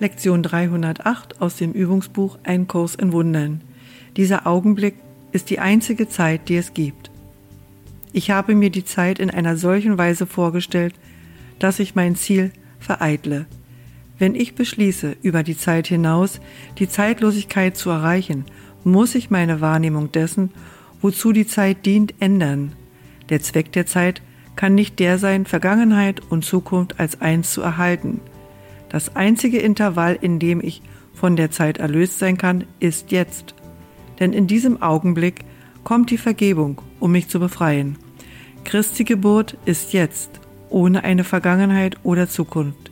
Lektion 308 aus dem Übungsbuch Ein Kurs in Wundern. Dieser Augenblick ist die einzige Zeit, die es gibt. Ich habe mir die Zeit in einer solchen Weise vorgestellt, dass ich mein Ziel vereitle. Wenn ich beschließe, über die Zeit hinaus die Zeitlosigkeit zu erreichen, muss ich meine Wahrnehmung dessen, wozu die Zeit dient, ändern. Der Zweck der Zeit kann nicht der sein, Vergangenheit und Zukunft als eins zu erhalten – das einzige Intervall, in dem ich von der Zeit erlöst sein kann, ist jetzt. Denn in diesem Augenblick kommt die Vergebung, um mich zu befreien. Christi Geburt ist jetzt, ohne eine Vergangenheit oder Zukunft.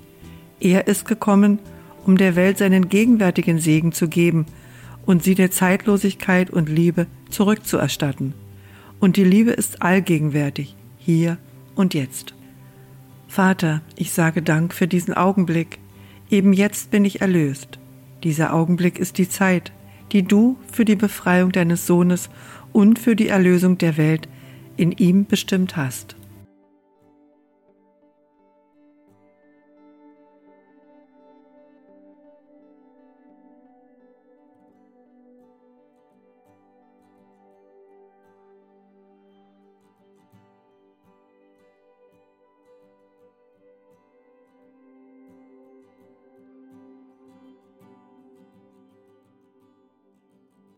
Er ist gekommen, um der Welt seinen gegenwärtigen Segen zu geben und sie der Zeitlosigkeit und Liebe zurückzuerstatten. Und die Liebe ist allgegenwärtig, hier und jetzt. Vater, ich sage Dank für diesen Augenblick, Eben jetzt bin ich erlöst. Dieser Augenblick ist die Zeit, die du für die Befreiung deines Sohnes und für die Erlösung der Welt in ihm bestimmt hast.